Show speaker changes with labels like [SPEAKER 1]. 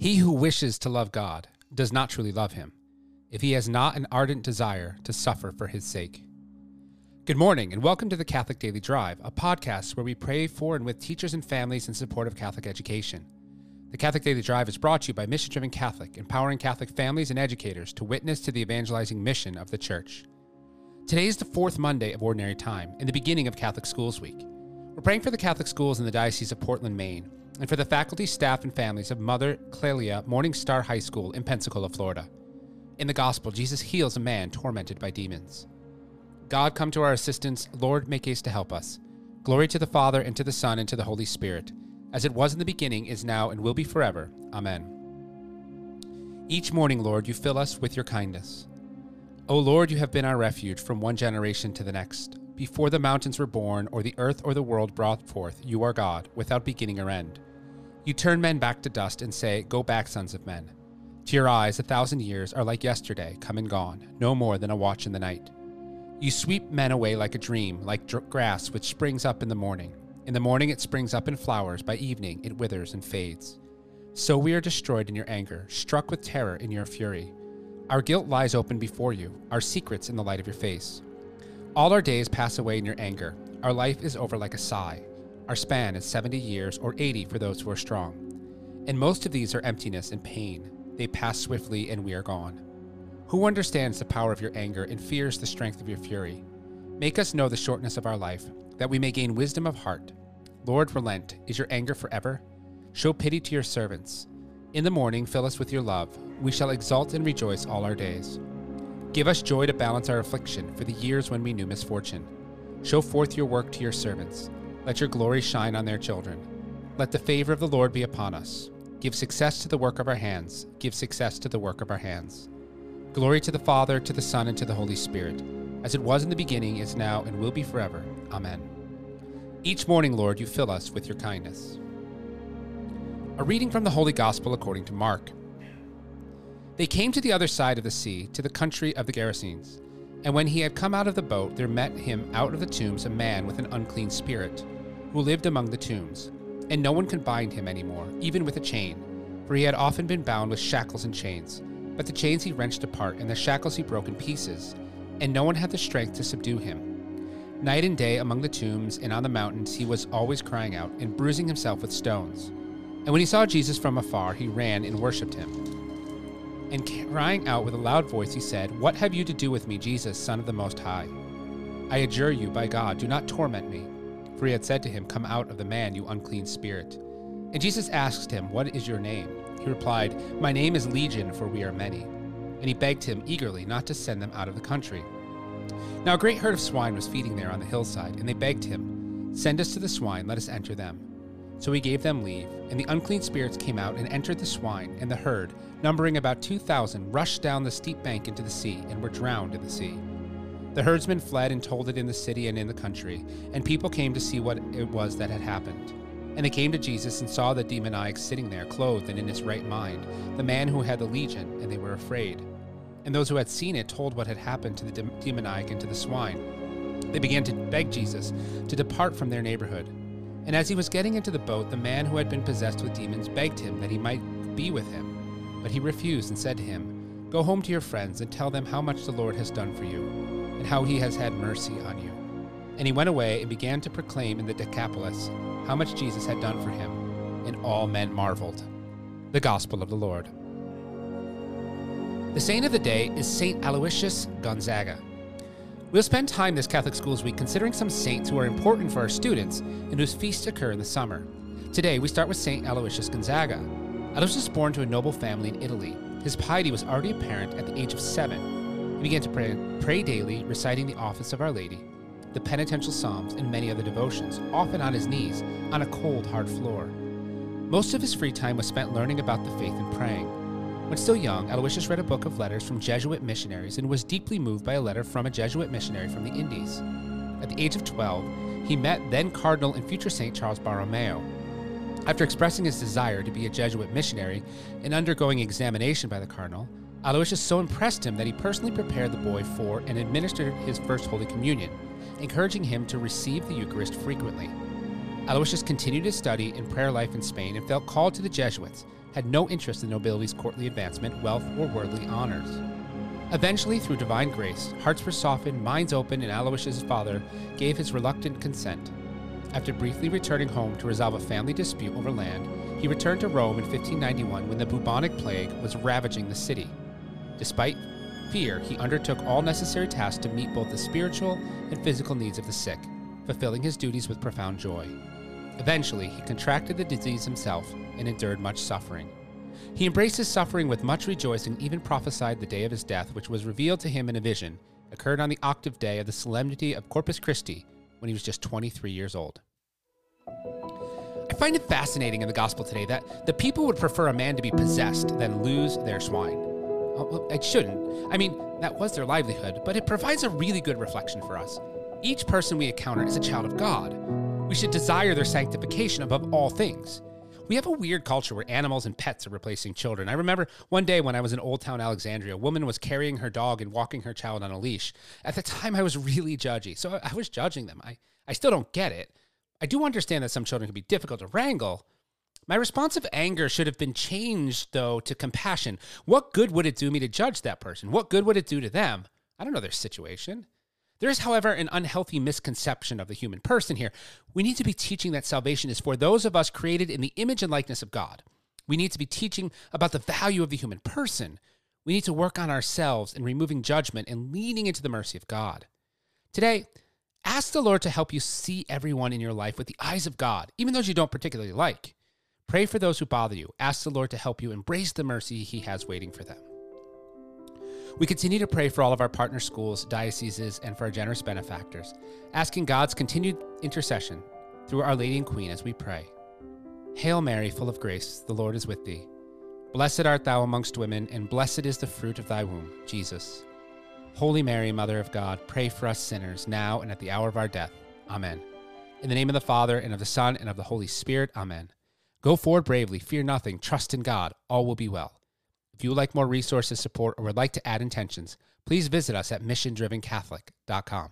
[SPEAKER 1] He who wishes to love God does not truly love him, if he has not an ardent desire to suffer for his sake. Good morning, and welcome to the Catholic Daily Drive, a podcast where we pray for and with teachers and families in support of Catholic education. The Catholic Daily Drive is brought to you by Mission Driven Catholic, empowering Catholic families and educators to witness to the evangelizing mission of the Church. Today is the fourth Monday of Ordinary Time and the beginning of Catholic Schools Week. We're praying for the Catholic schools in the Diocese of Portland, Maine, and for the faculty, staff, and families of Mother Clelia Morning Star High School in Pensacola, Florida. In the Gospel, Jesus heals a man tormented by demons. God, come to our assistance. Lord, make haste to help us. Glory to the Father, and to the Son, and to the Holy Spirit, as it was in the beginning, is now, and will be forever. Amen. Each morning, Lord, you fill us with your kindness. O Lord, you have been our refuge from one generation to the next. Before the mountains were born, or the earth or the world brought forth, you are God, without beginning or end. You turn men back to dust and say, Go back, sons of men. To your eyes, a thousand years are like yesterday, come and gone, no more than a watch in the night. You sweep men away like a dream, like dr- grass which springs up in the morning. In the morning it springs up in flowers, by evening it withers and fades. So we are destroyed in your anger, struck with terror in your fury. Our guilt lies open before you, our secrets in the light of your face. All our days pass away in your anger. Our life is over like a sigh. Our span is 70 years or 80 for those who are strong. And most of these are emptiness and pain. They pass swiftly and we are gone. Who understands the power of your anger and fears the strength of your fury? Make us know the shortness of our life, that we may gain wisdom of heart. Lord, relent. Is your anger forever? Show pity to your servants. In the morning, fill us with your love. We shall exult and rejoice all our days. Give us joy to balance our affliction for the years when we knew misfortune. Show forth your work to your servants. Let your glory shine on their children. Let the favor of the Lord be upon us. Give success to the work of our hands. Give success to the work of our hands. Glory to the Father, to the Son, and to the Holy Spirit, as it was in the beginning, is now, and will be forever. Amen. Each morning, Lord, you fill us with your kindness. A reading from the Holy Gospel according to Mark. They came to the other side of the sea, to the country of the Gerasenes. And when he had come out of the boat, there met him out of the tombs a man with an unclean spirit, who lived among the tombs. And no one could bind him any more, even with a chain, for he had often been bound with shackles and chains. But the chains he wrenched apart, and the shackles he broke in pieces, and no one had the strength to subdue him. Night and day among the tombs and on the mountains he was always crying out and bruising himself with stones. And when he saw Jesus from afar, he ran and worshipped him. And crying out with a loud voice, he said, What have you to do with me, Jesus, Son of the Most High? I adjure you, by God, do not torment me. For he had said to him, Come out of the man, you unclean spirit. And Jesus asked him, What is your name? He replied, My name is Legion, for we are many. And he begged him eagerly not to send them out of the country. Now a great herd of swine was feeding there on the hillside, and they begged him, Send us to the swine, let us enter them. So he gave them leave, and the unclean spirits came out and entered the swine, and the herd, numbering about two thousand, rushed down the steep bank into the sea, and were drowned in the sea. The herdsmen fled and told it in the city and in the country, and people came to see what it was that had happened. And they came to Jesus and saw the demoniac sitting there, clothed and in his right mind, the man who had the legion, and they were afraid. And those who had seen it told what had happened to the demoniac and to the swine. They began to beg Jesus to depart from their neighborhood. And as he was getting into the boat, the man who had been possessed with demons begged him that he might be with him. But he refused and said to him, Go home to your friends and tell them how much the Lord has done for you, and how he has had mercy on you. And he went away and began to proclaim in the Decapolis how much Jesus had done for him, and all men marveled. The Gospel of the Lord. The saint of the day is Saint Aloysius Gonzaga. We'll spend time this Catholic Schools Week considering some saints who are important for our students and whose feasts occur in the summer. Today, we start with St. Aloysius Gonzaga. Aloysius was born to a noble family in Italy. His piety was already apparent at the age of seven. He began to pray, pray daily, reciting the office of Our Lady, the penitential psalms, and many other devotions, often on his knees, on a cold, hard floor. Most of his free time was spent learning about the faith and praying. When still young, Aloysius read a book of letters from Jesuit missionaries and was deeply moved by a letter from a Jesuit missionary from the Indies. At the age of 12, he met then Cardinal and future Saint Charles Borromeo. After expressing his desire to be a Jesuit missionary and undergoing examination by the Cardinal, Aloysius so impressed him that he personally prepared the boy for and administered his first Holy Communion, encouraging him to receive the Eucharist frequently. Aloysius continued his study and prayer life in Spain and felt called to the Jesuits, had no interest in nobility's courtly advancement, wealth, or worldly honors. Eventually, through divine grace, hearts were softened, minds opened, and Aloysius' father gave his reluctant consent. After briefly returning home to resolve a family dispute over land, he returned to Rome in 1591 when the bubonic plague was ravaging the city. Despite fear, he undertook all necessary tasks to meet both the spiritual and physical needs of the sick, fulfilling his duties with profound joy. Eventually, he contracted the disease himself and endured much suffering. He embraced his suffering with much rejoicing, even prophesied the day of his death, which was revealed to him in a vision, occurred on the octave day of the solemnity of Corpus Christi when he was just 23 years old. I find it fascinating in the gospel today that the people would prefer a man to be possessed than lose their swine. It shouldn't. I mean, that was their livelihood, but it provides a really good reflection for us. Each person we encounter is a child of God. We should desire their sanctification above all things. We have a weird culture where animals and pets are replacing children. I remember one day when I was in Old Town Alexandria, a woman was carrying her dog and walking her child on a leash. At the time, I was really judgy, so I was judging them. I, I still don't get it. I do understand that some children can be difficult to wrangle, my response of anger should have been changed, though, to compassion. What good would it do me to judge that person? What good would it do to them? I don't know their situation. There is, however, an unhealthy misconception of the human person here. We need to be teaching that salvation is for those of us created in the image and likeness of God. We need to be teaching about the value of the human person. We need to work on ourselves in removing judgment and leaning into the mercy of God. Today, ask the Lord to help you see everyone in your life with the eyes of God, even those you don't particularly like. Pray for those who bother you. Ask the Lord to help you embrace the mercy He has waiting for them. We continue to pray for all of our partner schools, dioceses, and for our generous benefactors, asking God's continued intercession through Our Lady and Queen as we pray. Hail Mary, full of grace, the Lord is with thee. Blessed art thou amongst women, and blessed is the fruit of thy womb, Jesus. Holy Mary, Mother of God, pray for us sinners, now and at the hour of our death. Amen. In the name of the Father, and of the Son, and of the Holy Spirit. Amen. Go forward bravely, fear nothing, trust in God, all will be well. If you would like more resources, support, or would like to add intentions, please visit us at missiondrivencatholic.com.